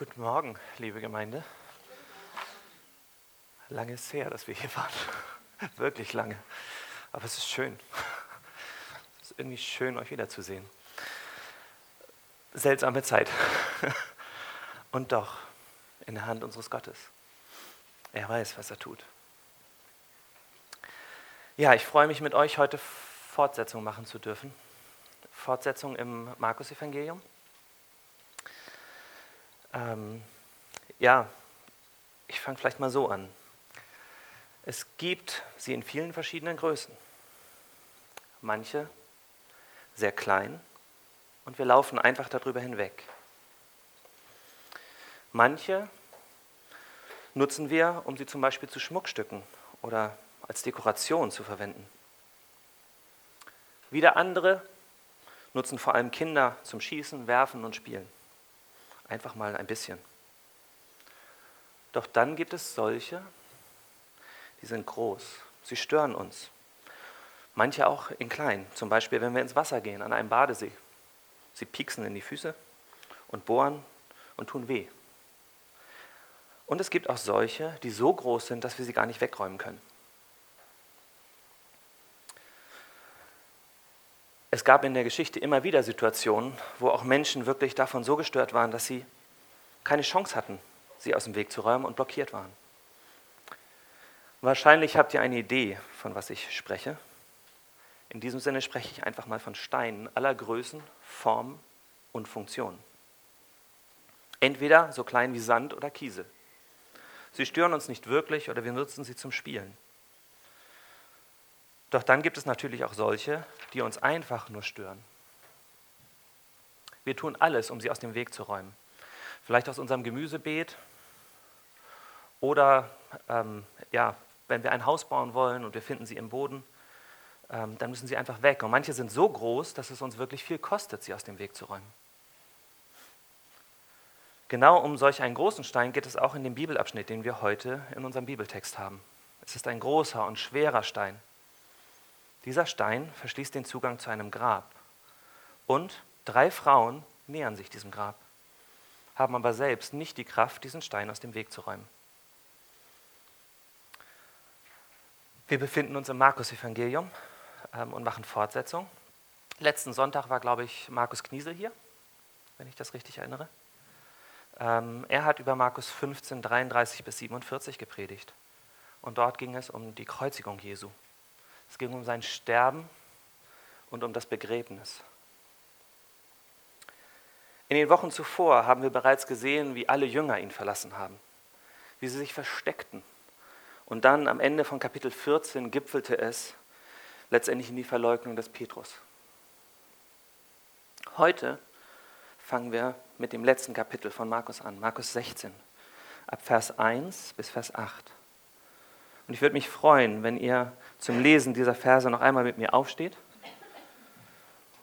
Guten Morgen, liebe Gemeinde. Lange ist her, dass wir hier waren. Wirklich lange. Aber es ist schön. Es ist irgendwie schön, euch wiederzusehen. Seltsame Zeit. Und doch in der Hand unseres Gottes. Er weiß, was er tut. Ja, ich freue mich mit euch heute Fortsetzung machen zu dürfen. Fortsetzung im Markus-Evangelium. Ähm, ja, ich fange vielleicht mal so an. Es gibt sie in vielen verschiedenen Größen. Manche sehr klein und wir laufen einfach darüber hinweg. Manche nutzen wir, um sie zum Beispiel zu Schmuckstücken oder als Dekoration zu verwenden. Wieder andere nutzen vor allem Kinder zum Schießen, Werfen und Spielen. Einfach mal ein bisschen. Doch dann gibt es solche, die sind groß. Sie stören uns. Manche auch in klein. Zum Beispiel, wenn wir ins Wasser gehen, an einem Badesee. Sie pieksen in die Füße und bohren und tun weh. Und es gibt auch solche, die so groß sind, dass wir sie gar nicht wegräumen können. Es gab in der Geschichte immer wieder Situationen, wo auch Menschen wirklich davon so gestört waren, dass sie keine Chance hatten, sie aus dem Weg zu räumen und blockiert waren. Wahrscheinlich habt ihr eine Idee, von was ich spreche. In diesem Sinne spreche ich einfach mal von Steinen aller Größen, Formen und Funktionen. Entweder so klein wie Sand oder Kiesel. Sie stören uns nicht wirklich oder wir nutzen sie zum Spielen. Doch dann gibt es natürlich auch solche, die uns einfach nur stören. Wir tun alles, um sie aus dem Weg zu räumen. Vielleicht aus unserem Gemüsebeet oder ähm, ja, wenn wir ein Haus bauen wollen und wir finden sie im Boden, ähm, dann müssen sie einfach weg. Und manche sind so groß, dass es uns wirklich viel kostet, sie aus dem Weg zu räumen. Genau um solch einen großen Stein geht es auch in dem Bibelabschnitt, den wir heute in unserem Bibeltext haben. Es ist ein großer und schwerer Stein. Dieser Stein verschließt den Zugang zu einem Grab. Und drei Frauen nähern sich diesem Grab, haben aber selbst nicht die Kraft, diesen Stein aus dem Weg zu räumen. Wir befinden uns im Markus-Evangelium ähm, und machen Fortsetzung. Letzten Sonntag war, glaube ich, Markus Kniesel hier, wenn ich das richtig erinnere. Ähm, er hat über Markus 15, 33 bis 47 gepredigt. Und dort ging es um die Kreuzigung Jesu. Es ging um sein Sterben und um das Begräbnis. In den Wochen zuvor haben wir bereits gesehen, wie alle Jünger ihn verlassen haben, wie sie sich versteckten. Und dann am Ende von Kapitel 14 gipfelte es letztendlich in die Verleugnung des Petrus. Heute fangen wir mit dem letzten Kapitel von Markus an, Markus 16, ab Vers 1 bis Vers 8. Und ich würde mich freuen, wenn ihr zum Lesen dieser Verse noch einmal mit mir aufsteht.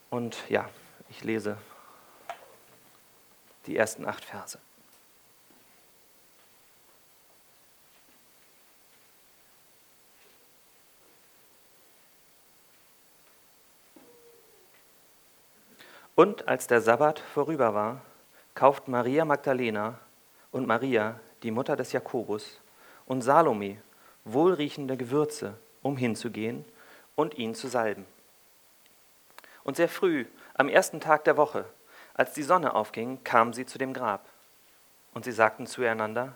Und ja, ich lese die ersten acht Verse. Und als der Sabbat vorüber war, kauften Maria Magdalena und Maria, die Mutter des Jakobus, und Salome wohlriechende Gewürze, um hinzugehen und ihn zu salben. Und sehr früh, am ersten Tag der Woche, als die Sonne aufging, kamen sie zu dem Grab. Und sie sagten zueinander,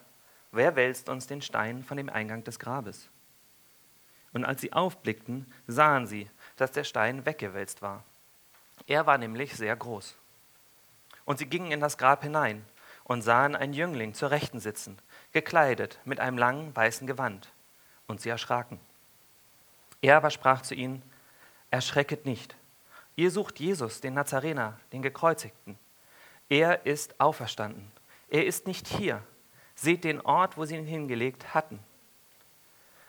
wer wälzt uns den Stein von dem Eingang des Grabes? Und als sie aufblickten, sahen sie, dass der Stein weggewälzt war. Er war nämlich sehr groß. Und sie gingen in das Grab hinein und sahen einen Jüngling zur Rechten sitzen, gekleidet mit einem langen weißen Gewand. Und sie erschraken. Er aber sprach zu ihnen, erschrecket nicht. Ihr sucht Jesus, den Nazarener, den Gekreuzigten. Er ist auferstanden. Er ist nicht hier. Seht den Ort, wo sie ihn hingelegt hatten.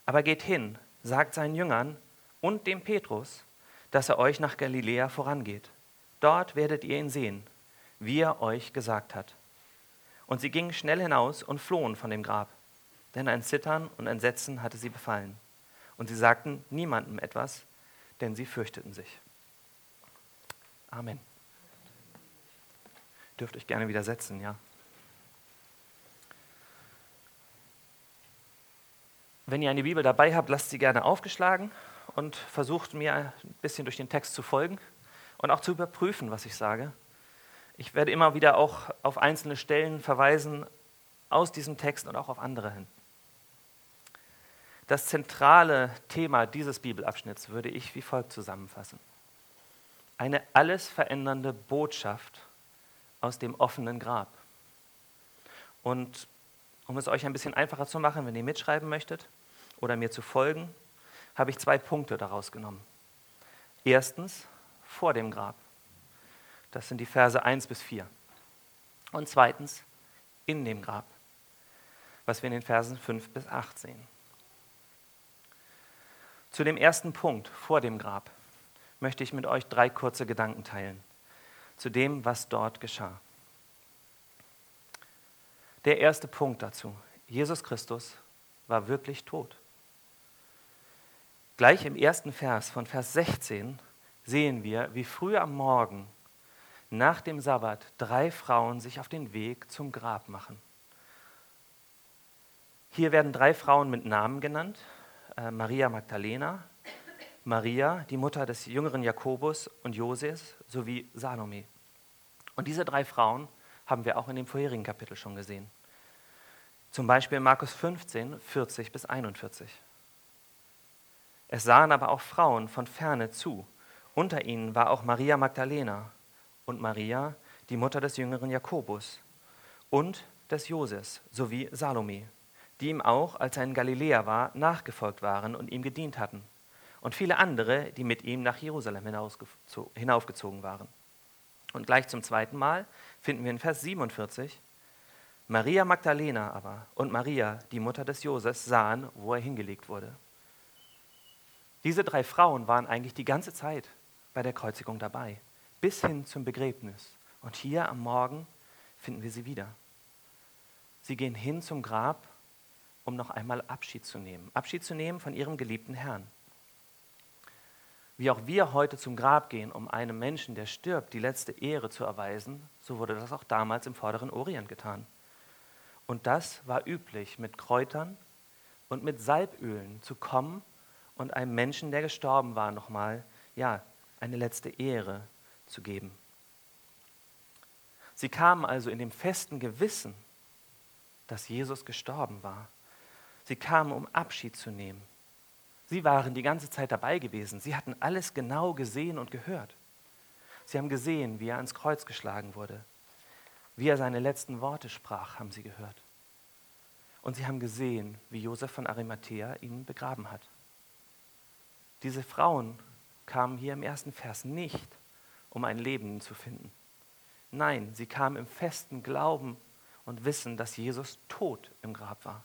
Aber geht hin, sagt seinen Jüngern und dem Petrus, dass er euch nach Galiläa vorangeht. Dort werdet ihr ihn sehen, wie er euch gesagt hat. Und sie gingen schnell hinaus und flohen von dem Grab, denn ein Zittern und Entsetzen hatte sie befallen. Und sie sagten niemandem etwas, denn sie fürchteten sich. Amen. Dürft euch gerne widersetzen, ja? Wenn ihr eine Bibel dabei habt, lasst sie gerne aufgeschlagen und versucht mir ein bisschen durch den Text zu folgen und auch zu überprüfen, was ich sage. Ich werde immer wieder auch auf einzelne Stellen verweisen aus diesem Text und auch auf andere hin. Das zentrale Thema dieses Bibelabschnitts würde ich wie folgt zusammenfassen. Eine alles verändernde Botschaft aus dem offenen Grab. Und um es euch ein bisschen einfacher zu machen, wenn ihr mitschreiben möchtet oder mir zu folgen, habe ich zwei Punkte daraus genommen. Erstens vor dem Grab. Das sind die Verse 1 bis 4. Und zweitens in dem Grab, was wir in den Versen 5 bis 8 sehen. Zu dem ersten Punkt vor dem Grab möchte ich mit euch drei kurze Gedanken teilen, zu dem, was dort geschah. Der erste Punkt dazu. Jesus Christus war wirklich tot. Gleich im ersten Vers von Vers 16 sehen wir, wie früh am Morgen nach dem Sabbat drei Frauen sich auf den Weg zum Grab machen. Hier werden drei Frauen mit Namen genannt. Äh, Maria Magdalena, Maria, die Mutter des jüngeren Jakobus und Joses, sowie Salome. Und diese drei Frauen haben wir auch in dem vorherigen Kapitel schon gesehen. Zum Beispiel in Markus 15, 40 bis 41. Es sahen aber auch Frauen von ferne zu. Unter ihnen war auch Maria Magdalena und Maria, die Mutter des jüngeren Jakobus und des Joses sowie Salome, die ihm auch, als er in Galiläa war, nachgefolgt waren und ihm gedient hatten. Und viele andere, die mit ihm nach Jerusalem hinaufgezogen waren. Und gleich zum zweiten Mal finden wir in Vers 47, Maria Magdalena aber und Maria, die Mutter des Joses, sahen, wo er hingelegt wurde. Diese drei Frauen waren eigentlich die ganze Zeit bei der Kreuzigung dabei, bis hin zum Begräbnis. Und hier am Morgen finden wir sie wieder. Sie gehen hin zum Grab, um noch einmal Abschied zu nehmen. Abschied zu nehmen von ihrem geliebten Herrn. Wie auch wir heute zum Grab gehen, um einem Menschen, der stirbt, die letzte Ehre zu erweisen, so wurde das auch damals im vorderen Orient getan. Und das war üblich, mit Kräutern und mit Salbölen zu kommen und einem Menschen, der gestorben war, nochmal ja, eine letzte Ehre zu geben. Sie kamen also in dem festen Gewissen, dass Jesus gestorben war. Sie kamen, um Abschied zu nehmen. Sie waren die ganze Zeit dabei gewesen. Sie hatten alles genau gesehen und gehört. Sie haben gesehen, wie er ans Kreuz geschlagen wurde. Wie er seine letzten Worte sprach, haben sie gehört. Und sie haben gesehen, wie Josef von Arimathea ihn begraben hat. Diese Frauen kamen hier im ersten Vers nicht, um ein Leben zu finden. Nein, sie kamen im festen Glauben und Wissen, dass Jesus tot im Grab war.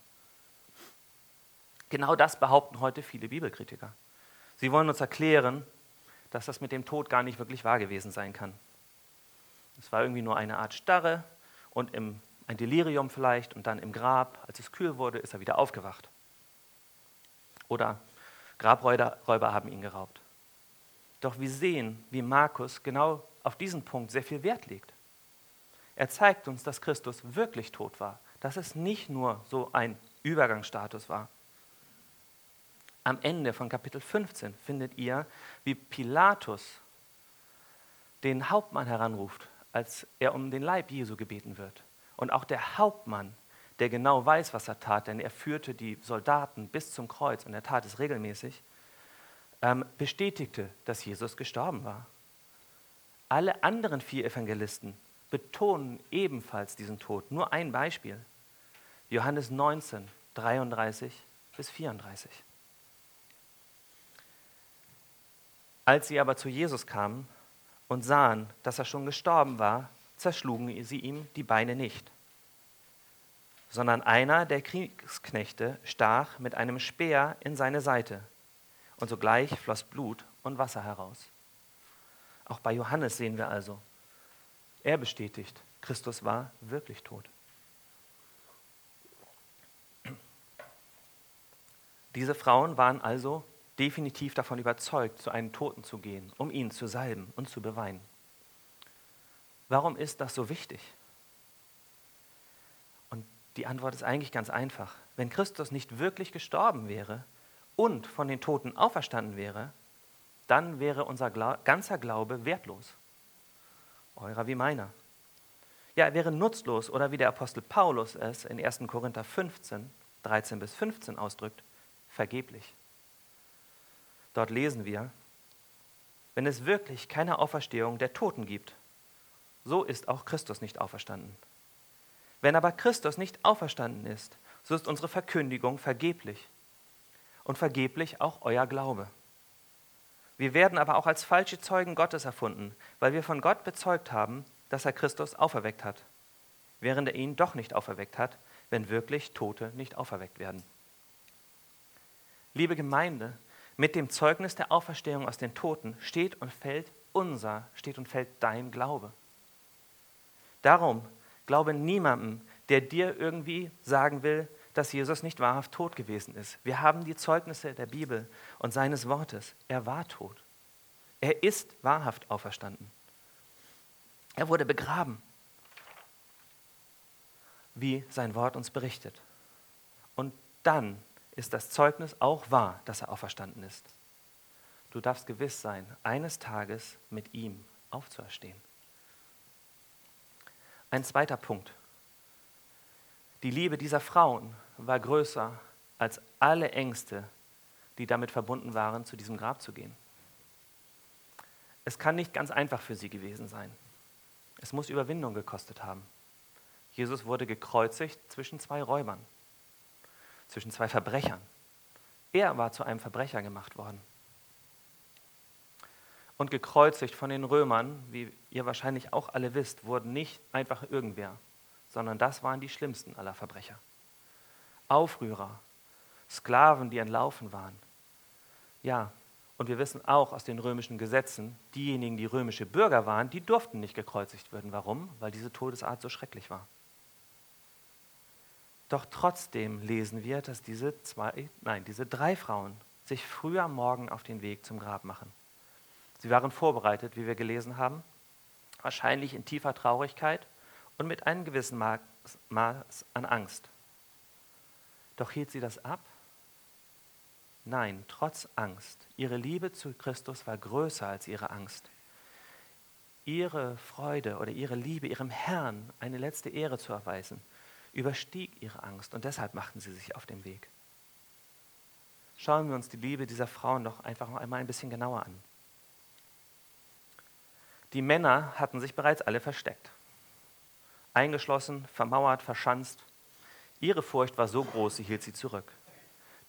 Genau das behaupten heute viele Bibelkritiker. Sie wollen uns erklären, dass das mit dem Tod gar nicht wirklich wahr gewesen sein kann. Es war irgendwie nur eine Art Starre und im, ein Delirium vielleicht und dann im Grab, als es kühl wurde, ist er wieder aufgewacht. Oder Grabräuber haben ihn geraubt. Doch wir sehen, wie Markus genau auf diesen Punkt sehr viel Wert legt. Er zeigt uns, dass Christus wirklich tot war, dass es nicht nur so ein Übergangsstatus war. Am Ende von Kapitel 15 findet ihr, wie Pilatus den Hauptmann heranruft als er um den Leib Jesu gebeten wird. Und auch der Hauptmann, der genau weiß, was er tat, denn er führte die Soldaten bis zum Kreuz und er tat es regelmäßig, ähm, bestätigte, dass Jesus gestorben war. Alle anderen vier Evangelisten betonen ebenfalls diesen Tod. Nur ein Beispiel. Johannes 19, 33 bis 34. Als sie aber zu Jesus kamen, und sahen, dass er schon gestorben war, zerschlugen sie ihm die Beine nicht, sondern einer der Kriegsknechte stach mit einem Speer in seine Seite, und sogleich floss Blut und Wasser heraus. Auch bei Johannes sehen wir also, er bestätigt, Christus war wirklich tot. Diese Frauen waren also definitiv davon überzeugt, zu einem Toten zu gehen, um ihn zu salben und zu beweinen. Warum ist das so wichtig? Und Die Antwort ist eigentlich ganz einfach. Wenn Christus nicht wirklich gestorben wäre und von den Toten auferstanden wäre, dann wäre unser ganzer Glaube wertlos. Eurer wie meiner. Ja, er wäre nutzlos oder wie der Apostel Paulus es in 1. Korinther 15, 13 bis 15 ausdrückt, vergeblich. Dort lesen wir, wenn es wirklich keine Auferstehung der Toten gibt, so ist auch Christus nicht auferstanden. Wenn aber Christus nicht auferstanden ist, so ist unsere Verkündigung vergeblich und vergeblich auch euer Glaube. Wir werden aber auch als falsche Zeugen Gottes erfunden, weil wir von Gott bezeugt haben, dass er Christus auferweckt hat, während er ihn doch nicht auferweckt hat, wenn wirklich Tote nicht auferweckt werden. Liebe Gemeinde, mit dem Zeugnis der Auferstehung aus den Toten steht und fällt unser, steht und fällt dein Glaube. Darum glaube niemandem, der dir irgendwie sagen will, dass Jesus nicht wahrhaft tot gewesen ist. Wir haben die Zeugnisse der Bibel und seines Wortes. Er war tot. Er ist wahrhaft auferstanden. Er wurde begraben, wie sein Wort uns berichtet. Und dann ist das Zeugnis auch wahr, dass er auferstanden ist. Du darfst gewiss sein, eines Tages mit ihm aufzuerstehen. Ein zweiter Punkt. Die Liebe dieser Frauen war größer als alle Ängste, die damit verbunden waren, zu diesem Grab zu gehen. Es kann nicht ganz einfach für sie gewesen sein. Es muss Überwindung gekostet haben. Jesus wurde gekreuzigt zwischen zwei Räubern, zwischen zwei Verbrechern. Er war zu einem Verbrecher gemacht worden. Und gekreuzigt von den Römern, wie ihr wahrscheinlich auch alle wisst, wurden nicht einfach irgendwer, sondern das waren die schlimmsten aller Verbrecher. Aufrührer, Sklaven, die entlaufen waren. Ja, und wir wissen auch aus den römischen Gesetzen, diejenigen, die römische Bürger waren, die durften nicht gekreuzigt werden. Warum? Weil diese Todesart so schrecklich war. Doch trotzdem lesen wir, dass diese zwei, nein, diese drei Frauen sich früh am Morgen auf den Weg zum Grab machen. Sie waren vorbereitet, wie wir gelesen haben, wahrscheinlich in tiefer Traurigkeit und mit einem gewissen Maß an Angst. Doch hielt sie das ab? Nein, trotz Angst. Ihre Liebe zu Christus war größer als ihre Angst. Ihre Freude oder ihre Liebe, ihrem Herrn eine letzte Ehre zu erweisen, überstieg ihre Angst und deshalb machten sie sich auf den Weg. Schauen wir uns die Liebe dieser Frauen doch einfach noch einmal ein bisschen genauer an. Die Männer hatten sich bereits alle versteckt, eingeschlossen, vermauert, verschanzt. Ihre Furcht war so groß, sie hielt sie zurück.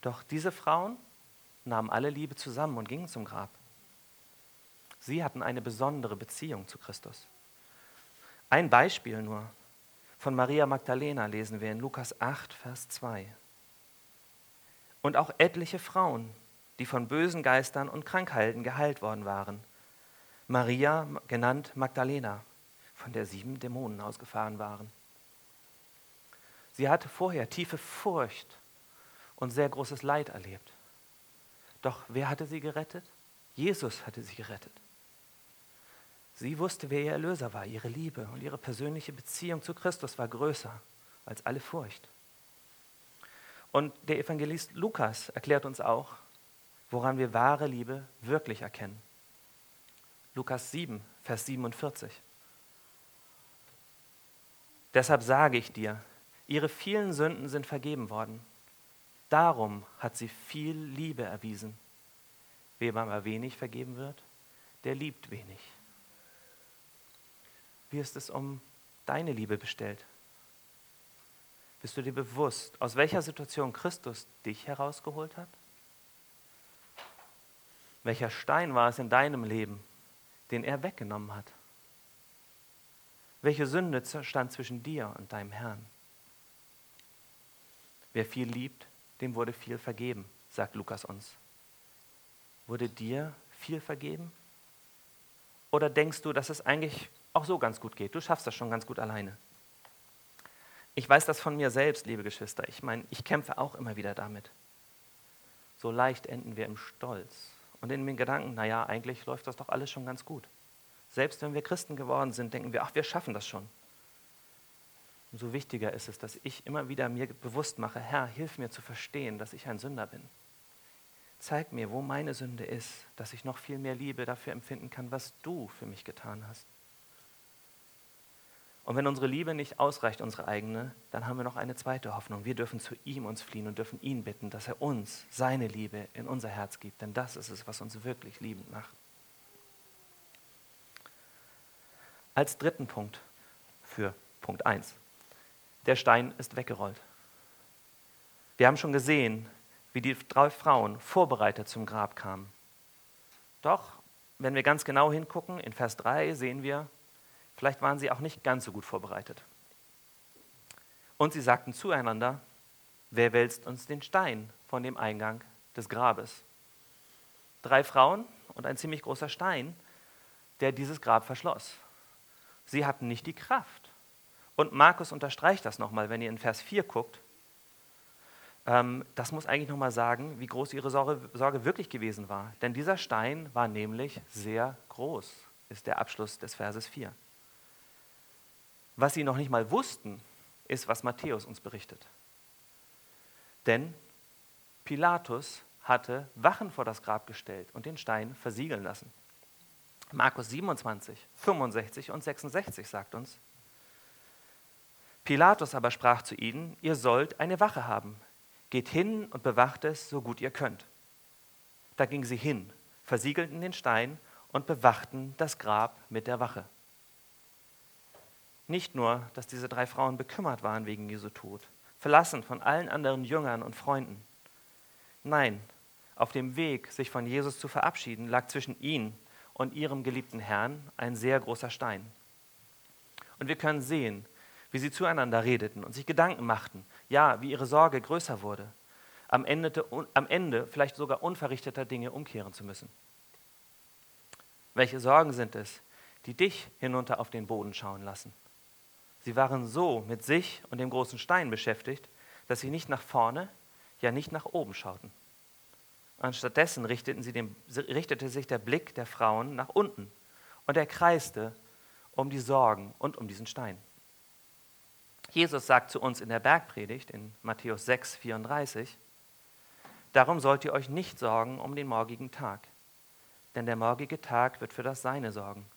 Doch diese Frauen nahmen alle Liebe zusammen und gingen zum Grab. Sie hatten eine besondere Beziehung zu Christus. Ein Beispiel nur. Von Maria Magdalena lesen wir in Lukas 8, Vers 2. Und auch etliche Frauen, die von bösen Geistern und Krankheiten geheilt worden waren. Maria, genannt Magdalena, von der sieben Dämonen ausgefahren waren. Sie hatte vorher tiefe Furcht und sehr großes Leid erlebt. Doch wer hatte sie gerettet? Jesus hatte sie gerettet. Sie wusste, wer ihr Erlöser war. Ihre Liebe und ihre persönliche Beziehung zu Christus war größer als alle Furcht. Und der Evangelist Lukas erklärt uns auch, woran wir wahre Liebe wirklich erkennen. Lukas 7, Vers 47. Deshalb sage ich dir, ihre vielen Sünden sind vergeben worden. Darum hat sie viel Liebe erwiesen. Wem aber wenig vergeben wird, der liebt wenig. Wie ist es um deine Liebe bestellt? Bist du dir bewusst, aus welcher Situation Christus dich herausgeholt hat? Welcher Stein war es in deinem Leben, den er weggenommen hat? Welche Sünde stand zwischen dir und deinem Herrn? Wer viel liebt, dem wurde viel vergeben, sagt Lukas uns. Wurde dir viel vergeben? Oder denkst du, dass es eigentlich auch so ganz gut geht. Du schaffst das schon ganz gut alleine. Ich weiß das von mir selbst, liebe Geschwister. Ich meine, ich kämpfe auch immer wieder damit. So leicht enden wir im Stolz und in den Gedanken, naja, eigentlich läuft das doch alles schon ganz gut. Selbst wenn wir Christen geworden sind, denken wir, ach, wir schaffen das schon. umso wichtiger ist es, dass ich immer wieder mir bewusst mache, Herr, hilf mir zu verstehen, dass ich ein Sünder bin. Zeig mir, wo meine Sünde ist, dass ich noch viel mehr Liebe dafür empfinden kann, was du für mich getan hast. Und wenn unsere Liebe nicht ausreicht, unsere eigene, dann haben wir noch eine zweite Hoffnung. Wir dürfen zu ihm uns fliehen und dürfen ihn bitten, dass er uns seine Liebe in unser Herz gibt. Denn das ist es, was uns wirklich liebend macht. Als dritten Punkt für Punkt 1. Der Stein ist weggerollt. Wir haben schon gesehen, wie die drei Frauen vorbereitet zum Grab kamen. Doch, wenn wir ganz genau hingucken, in Vers 3 sehen wir, vielleicht waren sie auch nicht ganz so gut vorbereitet. Und sie sagten zueinander, wer wälzt uns den Stein von dem Eingang des Grabes? Drei Frauen und ein ziemlich großer Stein, der dieses Grab verschloss. Sie hatten nicht die Kraft. Und Markus unterstreicht das nochmal, wenn ihr in Vers 4 guckt. Ähm, das muss eigentlich nochmal sagen, wie groß ihre Sorge, Sorge wirklich gewesen war. Denn dieser Stein war nämlich sehr groß, ist der Abschluss des Verses 4. Was sie noch nicht mal wussten, ist, was Matthäus uns berichtet. Denn Pilatus hatte Wachen vor das Grab gestellt und den Stein versiegeln lassen. Markus 27, 65 und 66 sagt uns, Pilatus aber sprach zu ihnen, ihr sollt eine Wache haben, geht hin und bewacht es, so gut ihr könnt. Da gingen sie hin, versiegelten den Stein und bewachten das Grab mit der Wache. Nicht nur, dass diese drei Frauen bekümmert waren wegen Jesu Tod, verlassen von allen anderen Jüngern und Freunden. Nein, auf dem Weg, sich von Jesus zu verabschieden, lag zwischen ihnen und ihrem geliebten Herrn ein sehr großer Stein. Und wir können sehen, wie sie zueinander redeten und sich Gedanken machten, ja, wie ihre Sorge größer wurde, am Ende, am Ende vielleicht sogar unverrichteter Dinge umkehren zu müssen. Welche Sorgen sind es, die dich hinunter auf den Boden schauen lassen? Sie waren so mit sich und dem großen Stein beschäftigt, dass sie nicht nach vorne, ja nicht nach oben schauten. Anstattdessen den, richtete sich der Blick der Frauen nach unten und er kreiste um die Sorgen und um diesen Stein. Jesus sagt zu uns in der Bergpredigt in Matthäus 6, 34, Darum sollt ihr euch nicht sorgen um den morgigen Tag, denn der morgige Tag wird für das Seine sorgen.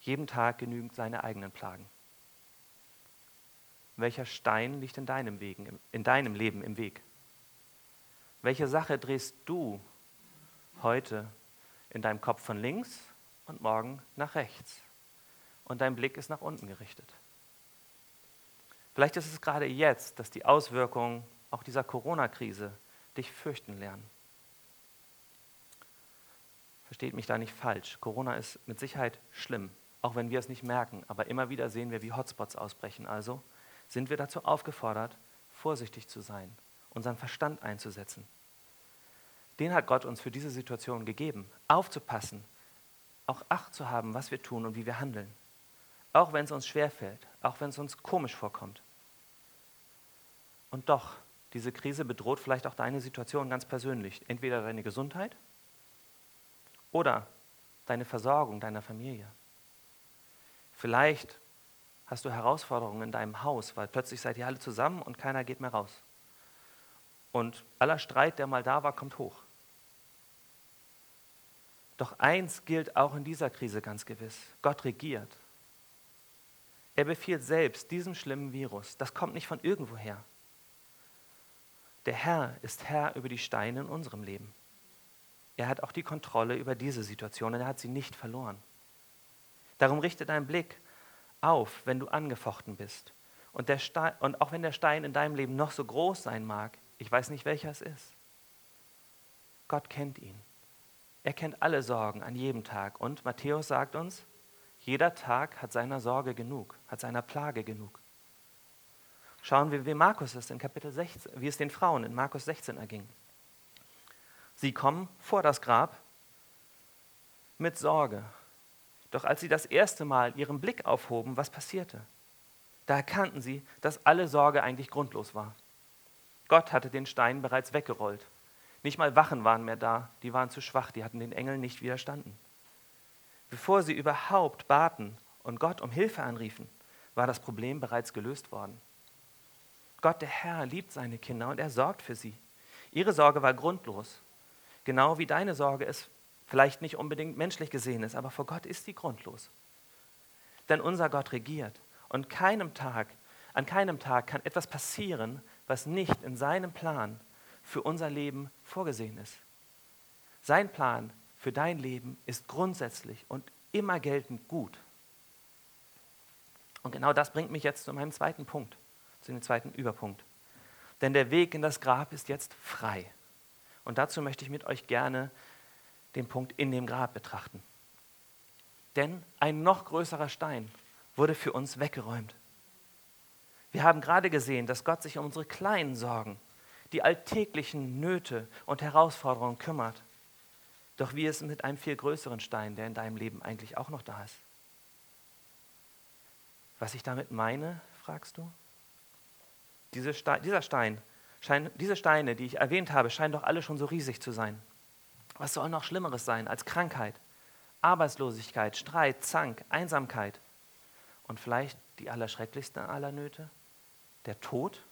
Jeden Tag genügend seine eigenen Plagen. Welcher Stein liegt in deinem, Wegen, in deinem Leben im Weg? Welche Sache drehst du heute in deinem Kopf von links und morgen nach rechts? Und dein Blick ist nach unten gerichtet. Vielleicht ist es gerade jetzt, dass die Auswirkungen auch dieser Corona-Krise dich fürchten lernen. Versteht mich da nicht falsch. Corona ist mit Sicherheit schlimm, auch wenn wir es nicht merken. Aber immer wieder sehen wir, wie Hotspots ausbrechen. Also sind wir dazu aufgefordert, vorsichtig zu sein unseren Verstand einzusetzen. Den hat Gott uns für diese Situation gegeben, aufzupassen, auch Acht zu haben, was wir tun und wie wir handeln. Auch wenn es uns schwerfällt, auch wenn es uns komisch vorkommt. Und doch, diese Krise bedroht vielleicht auch deine Situation ganz persönlich. Entweder deine Gesundheit oder deine Versorgung deiner Familie. Vielleicht hast du Herausforderungen in deinem Haus, weil plötzlich seid ihr alle zusammen und keiner geht mehr raus. Und aller Streit, der mal da war, kommt hoch. Doch eins gilt auch in dieser Krise ganz gewiss. Gott regiert. Er befiehlt selbst diesem schlimmen Virus. Das kommt nicht von irgendwoher. Der Herr ist Herr über die Steine in unserem Leben. Er hat auch die Kontrolle über diese Situation und er hat sie nicht verloren. Darum richte deinen Blick auf, wenn du angefochten bist. Und, der Stein, und auch wenn der Stein in deinem Leben noch so groß sein mag, ich weiß nicht, welcher es ist. Gott kennt ihn. Er kennt alle Sorgen an jedem Tag. Und Matthäus sagt uns, jeder Tag hat seiner Sorge genug, hat seiner Plage genug. Schauen wir, wie Markus es in Kapitel 16, wie es den Frauen in Markus 16 erging. Sie kommen vor das Grab mit Sorge. Doch als sie das erste Mal ihren Blick aufhoben, was passierte? Da erkannten sie, dass alle Sorge eigentlich grundlos war. Gott hatte den Stein bereits weggerollt. Nicht mal Wachen waren mehr da, die waren zu schwach, die hatten den Engeln nicht widerstanden. Bevor sie überhaupt baten und Gott um Hilfe anriefen, war das Problem bereits gelöst worden. Gott, der Herr, liebt seine Kinder und er sorgt für sie. Ihre Sorge war grundlos, genau wie deine Sorge es vielleicht nicht unbedingt menschlich gesehen ist, aber vor Gott ist sie grundlos. Denn unser Gott regiert und keinem Tag, an keinem Tag kann etwas passieren, was nicht in seinem Plan für unser Leben vorgesehen ist. Sein Plan für dein Leben ist grundsätzlich und immer geltend gut. Und genau das bringt mich jetzt zu meinem zweiten Punkt, zu dem zweiten Überpunkt. Denn der Weg in das Grab ist jetzt frei. Und dazu möchte ich mit euch gerne den Punkt in dem Grab betrachten. Denn ein noch größerer Stein wurde für uns weggeräumt. Wir haben gerade gesehen, dass Gott sich um unsere kleinen Sorgen, die alltäglichen Nöte und Herausforderungen kümmert. Doch wie ist es mit einem viel größeren Stein, der in deinem Leben eigentlich auch noch da ist? Was ich damit meine, fragst du? Diese Ste dieser Stein, schein, diese Steine, die ich erwähnt habe, scheinen doch alle schon so riesig zu sein. Was soll noch Schlimmeres sein als Krankheit, Arbeitslosigkeit, Streit, Zank, Einsamkeit und vielleicht die allerschrecklichste aller Nöte, der Tod?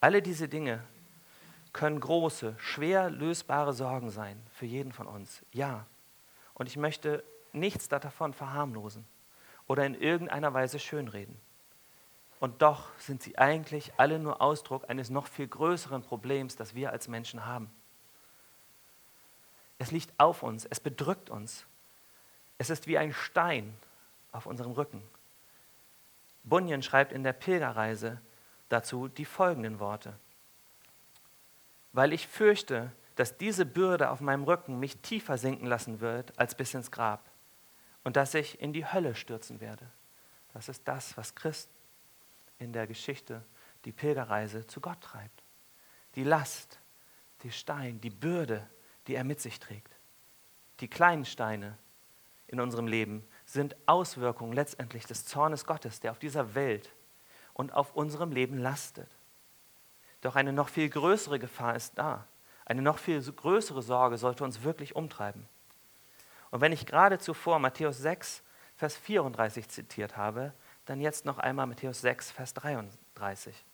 Alle diese Dinge können große, schwer lösbare Sorgen sein für jeden von uns. Ja. Und ich möchte nichts davon verharmlosen oder in irgendeiner Weise schönreden. Und doch sind sie eigentlich alle nur Ausdruck eines noch viel größeren Problems, das wir als Menschen haben. Es liegt auf uns, es bedrückt uns. Es ist wie ein Stein auf unserem Rücken. Bunyan schreibt in der Pilgerreise dazu die folgenden Worte. Weil ich fürchte, dass diese Bürde auf meinem Rücken mich tiefer sinken lassen wird als bis ins Grab und dass ich in die Hölle stürzen werde. Das ist das, was Christ in der Geschichte, die Pilgerreise zu Gott treibt. Die Last, die Stein, die Bürde, die er mit sich trägt. Die kleinen Steine in unserem Leben sind Auswirkungen letztendlich des Zornes Gottes, der auf dieser Welt und auf unserem Leben lastet. Doch eine noch viel größere Gefahr ist da. Eine noch viel größere Sorge sollte uns wirklich umtreiben. Und wenn ich gerade zuvor Matthäus 6, Vers 34 zitiert habe, dann jetzt noch einmal Matthäus 6, Vers 33.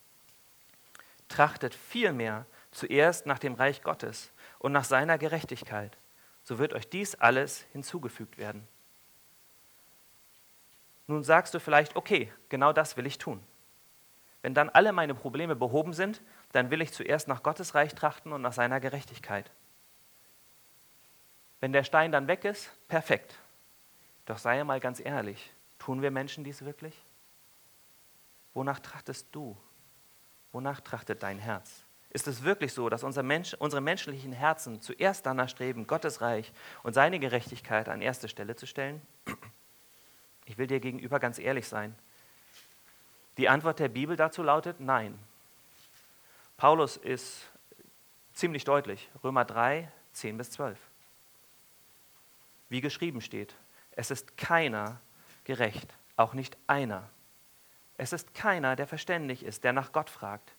Trachtet vielmehr zuerst nach dem Reich Gottes und nach seiner Gerechtigkeit, so wird euch dies alles hinzugefügt werden. Nun sagst du vielleicht, okay, genau das will ich tun. Wenn dann alle meine Probleme behoben sind, dann will ich zuerst nach Gottes Reich trachten und nach seiner Gerechtigkeit. Wenn der Stein dann weg ist, perfekt. Doch sei mal ganz ehrlich, tun wir Menschen dies wirklich? Wonach trachtest du? Wonach trachtet dein Herz? Ist es wirklich so, dass unser Mensch, unsere menschlichen Herzen zuerst danach streben, Gottes Reich und seine Gerechtigkeit an erste Stelle zu stellen? Ich will dir gegenüber ganz ehrlich sein. Die Antwort der Bibel dazu lautet Nein. Paulus ist ziemlich deutlich, Römer 3, 10 bis 12. Wie geschrieben steht, es ist keiner gerecht, auch nicht einer. Es ist keiner, der verständig ist, der nach Gott fragt.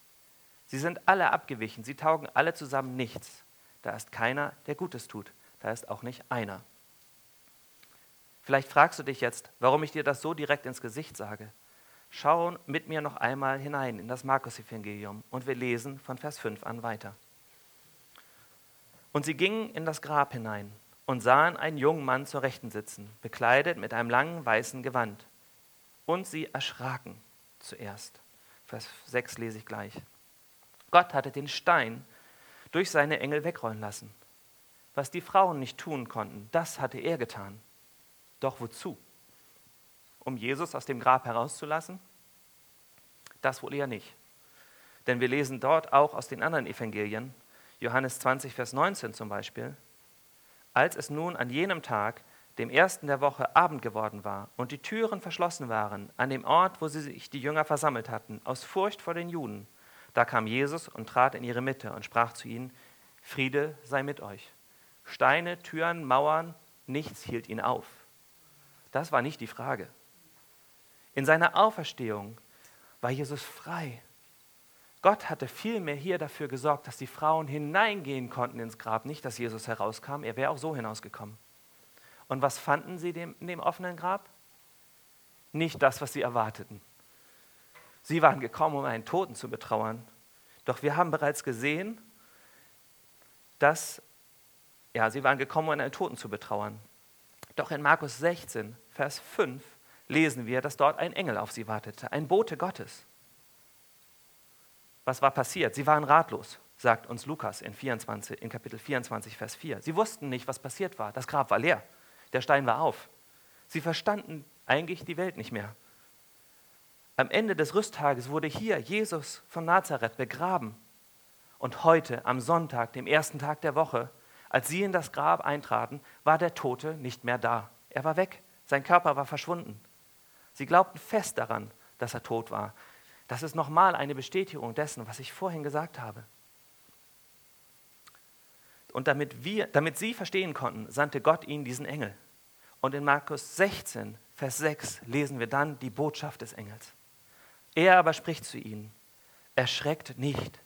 Sie sind alle abgewichen, sie taugen alle zusammen nichts. Da ist keiner, der Gutes tut. Da ist auch nicht einer. Vielleicht fragst du dich jetzt, warum ich dir das so direkt ins Gesicht sage. Schau mit mir noch einmal hinein in das Markus-Evangelium und wir lesen von Vers 5 an weiter. Und sie gingen in das Grab hinein und sahen einen jungen Mann zur Rechten sitzen, bekleidet mit einem langen weißen Gewand. Und sie erschraken zuerst. Vers 6 lese ich gleich. Gott hatte den Stein durch seine Engel wegrollen lassen. Was die Frauen nicht tun konnten, das hatte er getan. Doch wozu? Um Jesus aus dem Grab herauszulassen? Das wohl eher nicht. Denn wir lesen dort auch aus den anderen Evangelien, Johannes 20, Vers 19 zum Beispiel, als es nun an jenem Tag, dem ersten der Woche, Abend geworden war und die Türen verschlossen waren, an dem Ort, wo sie sich die Jünger versammelt hatten, aus Furcht vor den Juden, da kam Jesus und trat in ihre Mitte und sprach zu ihnen, Friede sei mit euch. Steine, Türen, Mauern, nichts hielt ihn auf. Das war nicht die Frage. In seiner Auferstehung war Jesus frei. Gott hatte vielmehr hier dafür gesorgt, dass die Frauen hineingehen konnten ins Grab, nicht, dass Jesus herauskam, er wäre auch so hinausgekommen. Und was fanden sie in dem offenen Grab? nicht das, was sie erwarteten. Sie waren gekommen, um einen Toten zu betrauern. Doch wir haben bereits gesehen, dass, ja, sie waren gekommen, um einen Toten zu betrauern. Doch in Markus 16, Vers 5 lesen wir, dass dort ein Engel auf sie wartete, ein Bote Gottes. Was war passiert? Sie waren ratlos, sagt uns Lukas in, 24, in Kapitel 24, Vers 4. Sie wussten nicht, was passiert war. Das Grab war leer, der Stein war auf. Sie verstanden eigentlich die Welt nicht mehr. Am Ende des Rüsttages wurde hier Jesus von Nazareth begraben. Und heute, am Sonntag, dem ersten Tag der Woche, als sie in das Grab eintraten, war der Tote nicht mehr da. Er war weg. Sein Körper war verschwunden. Sie glaubten fest daran, dass er tot war. Das ist nochmal eine Bestätigung dessen, was ich vorhin gesagt habe. Und damit, wir, damit sie verstehen konnten, sandte Gott ihnen diesen Engel. Und in Markus 16, Vers 6 lesen wir dann die Botschaft des Engels. Er aber spricht zu ihnen, erschreckt nicht.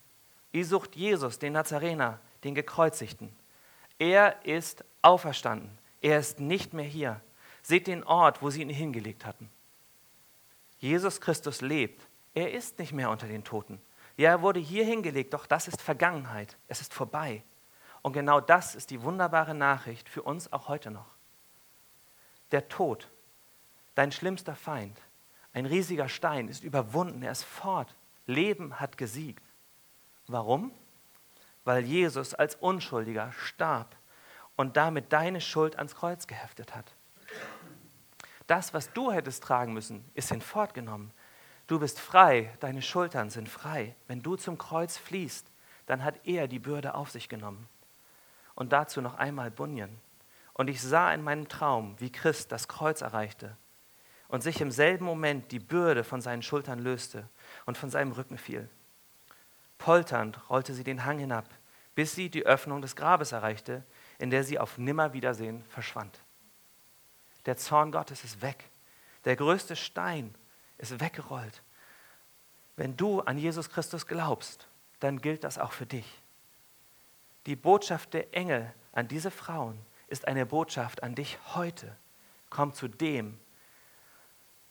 Ihr sucht Jesus, den Nazarener, den Gekreuzigten. Er ist auferstanden. Er ist nicht mehr hier. Seht den Ort, wo sie ihn hingelegt hatten. Jesus Christus lebt. Er ist nicht mehr unter den Toten. Ja, er wurde hier hingelegt, doch das ist Vergangenheit. Es ist vorbei. Und genau das ist die wunderbare Nachricht für uns auch heute noch. Der Tod, dein schlimmster Feind, ein riesiger Stein, ist überwunden, er ist fort. Leben hat gesiegt. Warum? Weil Jesus als Unschuldiger starb und damit deine Schuld ans Kreuz geheftet hat. Das, was du hättest tragen müssen, ist hinfortgenommen. Du bist frei, deine Schultern sind frei. Wenn du zum Kreuz fließt, dann hat er die Bürde auf sich genommen. Und dazu noch einmal Bunyan. Und ich sah in meinem Traum, wie Christ das Kreuz erreichte und sich im selben Moment die Bürde von seinen Schultern löste und von seinem Rücken fiel. Polternd rollte sie den Hang hinab, bis sie die Öffnung des Grabes erreichte, in der sie auf Nimmerwiedersehen verschwand. Der Zorn Gottes ist weg. Der größte Stein ist weggerollt. Wenn du an Jesus Christus glaubst, dann gilt das auch für dich. Die Botschaft der Engel an diese Frauen ist eine Botschaft an dich heute. Komm zu dem,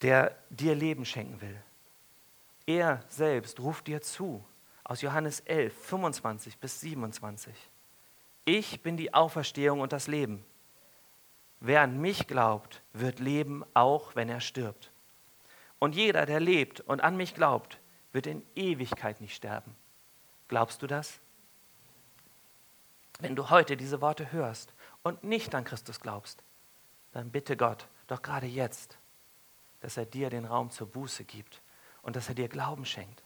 der dir Leben schenken will. Er selbst ruft dir zu, aus Johannes 11, 25 bis 27. Ich bin die Auferstehung und das Leben. Wer an mich glaubt, wird leben, auch wenn er stirbt. Und jeder, der lebt und an mich glaubt, wird in Ewigkeit nicht sterben. Glaubst du das? Wenn du heute diese Worte hörst und nicht an Christus glaubst, dann bitte Gott, doch gerade jetzt, dass er dir den Raum zur Buße gibt und dass er dir Glauben schenkt.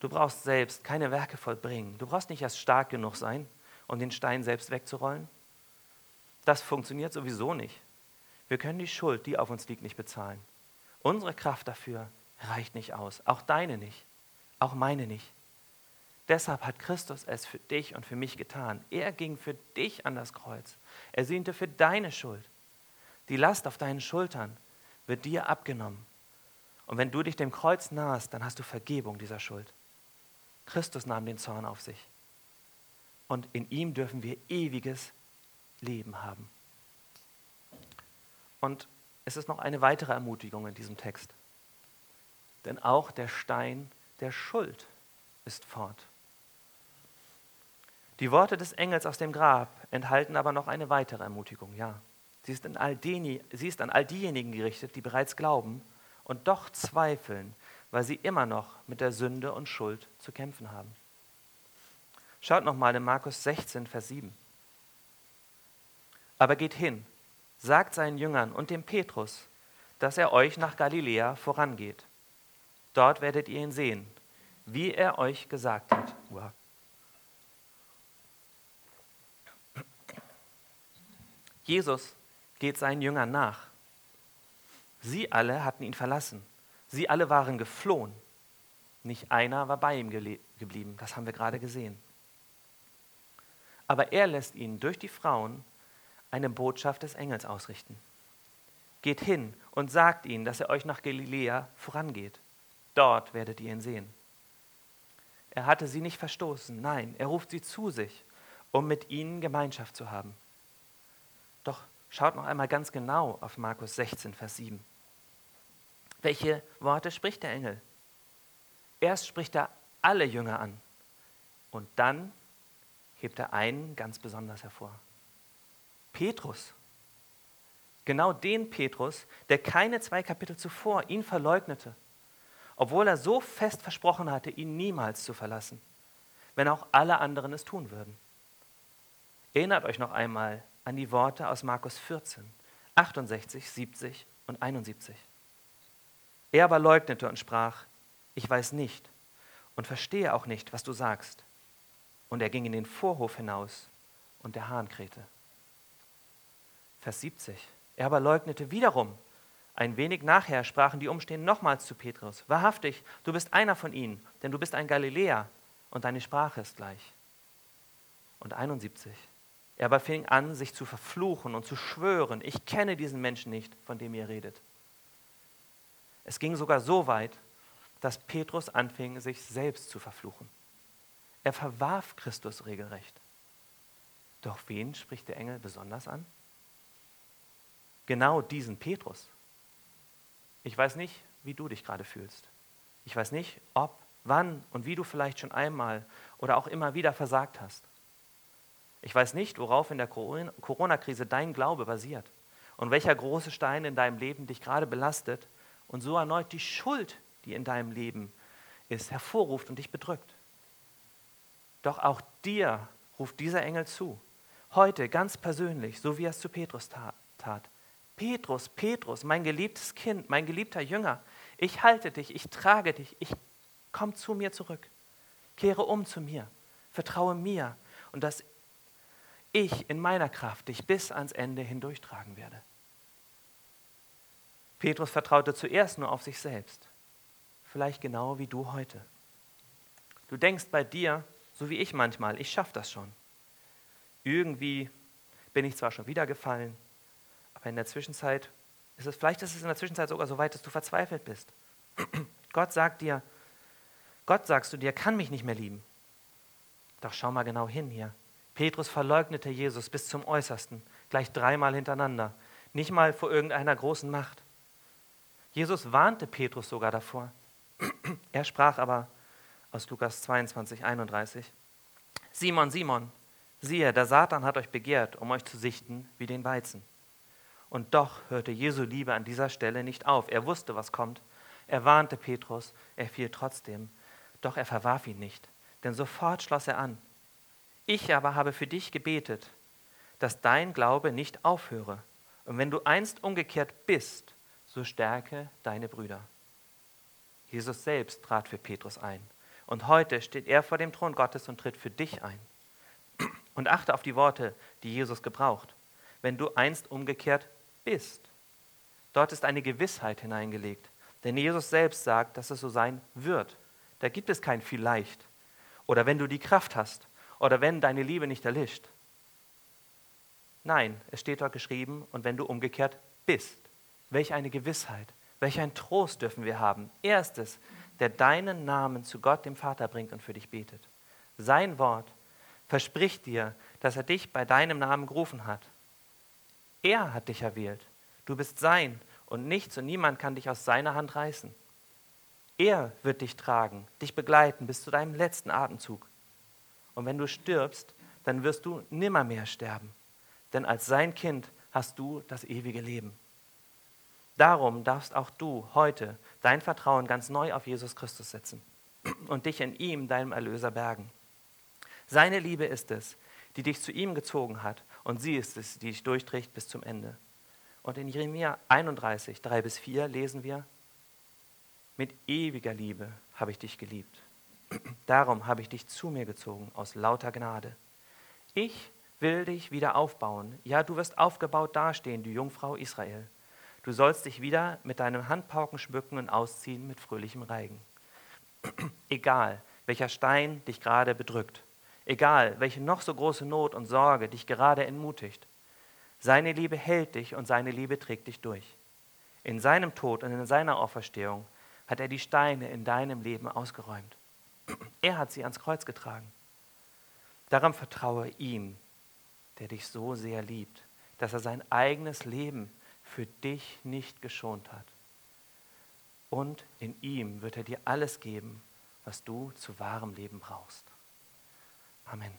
Du brauchst selbst keine Werke vollbringen. Du brauchst nicht erst stark genug sein, um den Stein selbst wegzurollen. Das funktioniert sowieso nicht. Wir können die Schuld, die auf uns liegt, nicht bezahlen. Unsere Kraft dafür reicht nicht aus. Auch deine nicht. Auch meine nicht. Deshalb hat Christus es für dich und für mich getan. Er ging für dich an das Kreuz. Er sühnte für deine Schuld. Die Last auf deinen Schultern wird dir abgenommen. Und wenn du dich dem Kreuz nahst, dann hast du Vergebung dieser Schuld. Christus nahm den Zorn auf sich. Und in ihm dürfen wir ewiges Leben haben. Und es ist noch eine weitere Ermutigung in diesem Text. Denn auch der Stein der Schuld ist fort. Die Worte des Engels aus dem Grab enthalten aber noch eine weitere Ermutigung, ja. Sie ist, den, sie ist an all diejenigen gerichtet, die bereits glauben und doch zweifeln, weil sie immer noch mit der Sünde und Schuld zu kämpfen haben. Schaut nochmal in Markus 16, Vers 7. Aber geht hin, sagt seinen Jüngern und dem Petrus, dass er euch nach Galiläa vorangeht. Dort werdet ihr ihn sehen, wie er euch gesagt hat. Jesus geht seinen Jüngern nach. Sie alle hatten ihn verlassen. Sie alle waren geflohen. Nicht einer war bei ihm geblieben. Das haben wir gerade gesehen. Aber er lässt ihnen durch die Frauen eine Botschaft des Engels ausrichten. Geht hin und sagt ihnen, dass er euch nach Galiläa vorangeht. Dort werdet ihr ihn sehen. Er hatte sie nicht verstoßen. Nein, er ruft sie zu sich, um mit ihnen Gemeinschaft zu haben. Doch schaut noch einmal ganz genau auf Markus 16, Vers 7. Welche Worte spricht der Engel? Erst spricht er alle Jünger an und dann hebt er einen ganz besonders hervor. Petrus. Genau den Petrus, der keine zwei Kapitel zuvor ihn verleugnete, obwohl er so fest versprochen hatte, ihn niemals zu verlassen, wenn auch alle anderen es tun würden. Erinnert euch noch einmal an die Worte aus Markus 14, 68, 70 und 71. Er aber leugnete und sprach, ich weiß nicht und verstehe auch nicht, was du sagst. Und er ging in den Vorhof hinaus und der Hahn krähte. Vers 70. Er aber leugnete wiederum. Ein wenig nachher sprachen die Umstehenden nochmals zu Petrus, wahrhaftig, du bist einer von ihnen, denn du bist ein Galiläer und deine Sprache ist gleich. Und 71. Er aber fing an, sich zu verfluchen und zu schwören, ich kenne diesen Menschen nicht, von dem ihr redet. Es ging sogar so weit, dass Petrus anfing, sich selbst zu verfluchen. Er verwarf Christus regelrecht. Doch wen spricht der Engel besonders an? Genau diesen Petrus. Ich weiß nicht, wie du dich gerade fühlst. Ich weiß nicht, ob, wann und wie du vielleicht schon einmal oder auch immer wieder versagt hast. Ich weiß nicht, worauf in der Corona-Krise dein Glaube basiert und welcher große Stein in deinem Leben dich gerade belastet und so erneut die Schuld, die in deinem Leben ist, hervorruft und dich bedrückt. Doch auch dir ruft dieser Engel zu, heute ganz persönlich, so wie er es zu Petrus tat. Petrus, Petrus, mein geliebtes Kind, mein geliebter Jünger, ich halte dich, ich trage dich, ich komm zu mir zurück. Kehre um zu mir, vertraue mir und dass ich in meiner Kraft dich bis ans Ende hindurchtragen werde. Petrus vertraute zuerst nur auf sich selbst, vielleicht genau wie du heute. Du denkst bei dir, so wie ich manchmal, ich schaffe das schon. Irgendwie bin ich zwar schon wieder gefallen, aber in der Zwischenzeit ist es, vielleicht ist es in der Zwischenzeit sogar so weit, dass du verzweifelt bist. Gott sagt dir, Gott sagst du dir, kann mich nicht mehr lieben. Doch schau mal genau hin hier. Petrus verleugnete Jesus bis zum Äußersten, gleich dreimal hintereinander, nicht mal vor irgendeiner großen Macht. Jesus warnte Petrus sogar davor. Er sprach aber aus Lukas 22, 31, Simon, Simon, siehe, der Satan hat euch begehrt, um euch zu sichten wie den Weizen. Und doch hörte Jesu Liebe an dieser Stelle nicht auf. Er wusste, was kommt. Er warnte Petrus, er fiel trotzdem, doch er verwarf ihn nicht. Denn sofort schloss er an, ich aber habe für dich gebetet, dass dein Glaube nicht aufhöre. Und wenn du einst umgekehrt bist, so stärke deine Brüder. Jesus selbst trat für Petrus ein. Und heute steht er vor dem Thron Gottes und tritt für dich ein. Und achte auf die Worte, die Jesus gebraucht. Wenn du einst umgekehrt bist. Dort ist eine Gewissheit hineingelegt. Denn Jesus selbst sagt, dass es so sein wird. Da gibt es kein vielleicht. Oder wenn du die Kraft hast. Oder wenn deine Liebe nicht erlischt. Nein, es steht dort geschrieben, und wenn du umgekehrt bist. Welch eine Gewissheit, welch ein Trost dürfen wir haben. Erstes, der deinen Namen zu Gott, dem Vater, bringt und für dich betet. Sein Wort verspricht dir, dass er dich bei deinem Namen gerufen hat. Er hat dich erwählt. Du bist sein und nichts und niemand kann dich aus seiner Hand reißen. Er wird dich tragen, dich begleiten bis zu deinem letzten Atemzug. Und wenn du stirbst, dann wirst du nimmermehr sterben. Denn als sein Kind hast du das ewige Leben. Darum darfst auch du heute dein Vertrauen ganz neu auf Jesus Christus setzen und dich in ihm, deinem Erlöser, bergen. Seine Liebe ist es, die dich zu ihm gezogen hat und sie ist es, die dich durchträgt bis zum Ende. Und in Jeremia 31, 3 bis 4 lesen wir, mit ewiger Liebe habe ich dich geliebt. Darum habe ich dich zu mir gezogen aus lauter Gnade. Ich will dich wieder aufbauen. Ja, du wirst aufgebaut dastehen, du Jungfrau Israel. Du sollst dich wieder mit deinem Handpauken schmücken und ausziehen mit fröhlichem Reigen. Egal, welcher Stein dich gerade bedrückt, egal, welche noch so große Not und Sorge dich gerade entmutigt, seine Liebe hält dich und seine Liebe trägt dich durch. In seinem Tod und in seiner Auferstehung hat er die Steine in deinem Leben ausgeräumt. Er hat sie ans Kreuz getragen. Darum vertraue ihm, der dich so sehr liebt, dass er sein eigenes Leben für dich nicht geschont hat. und in ihm wird er dir alles geben, was du zu wahrem Leben brauchst. Amen.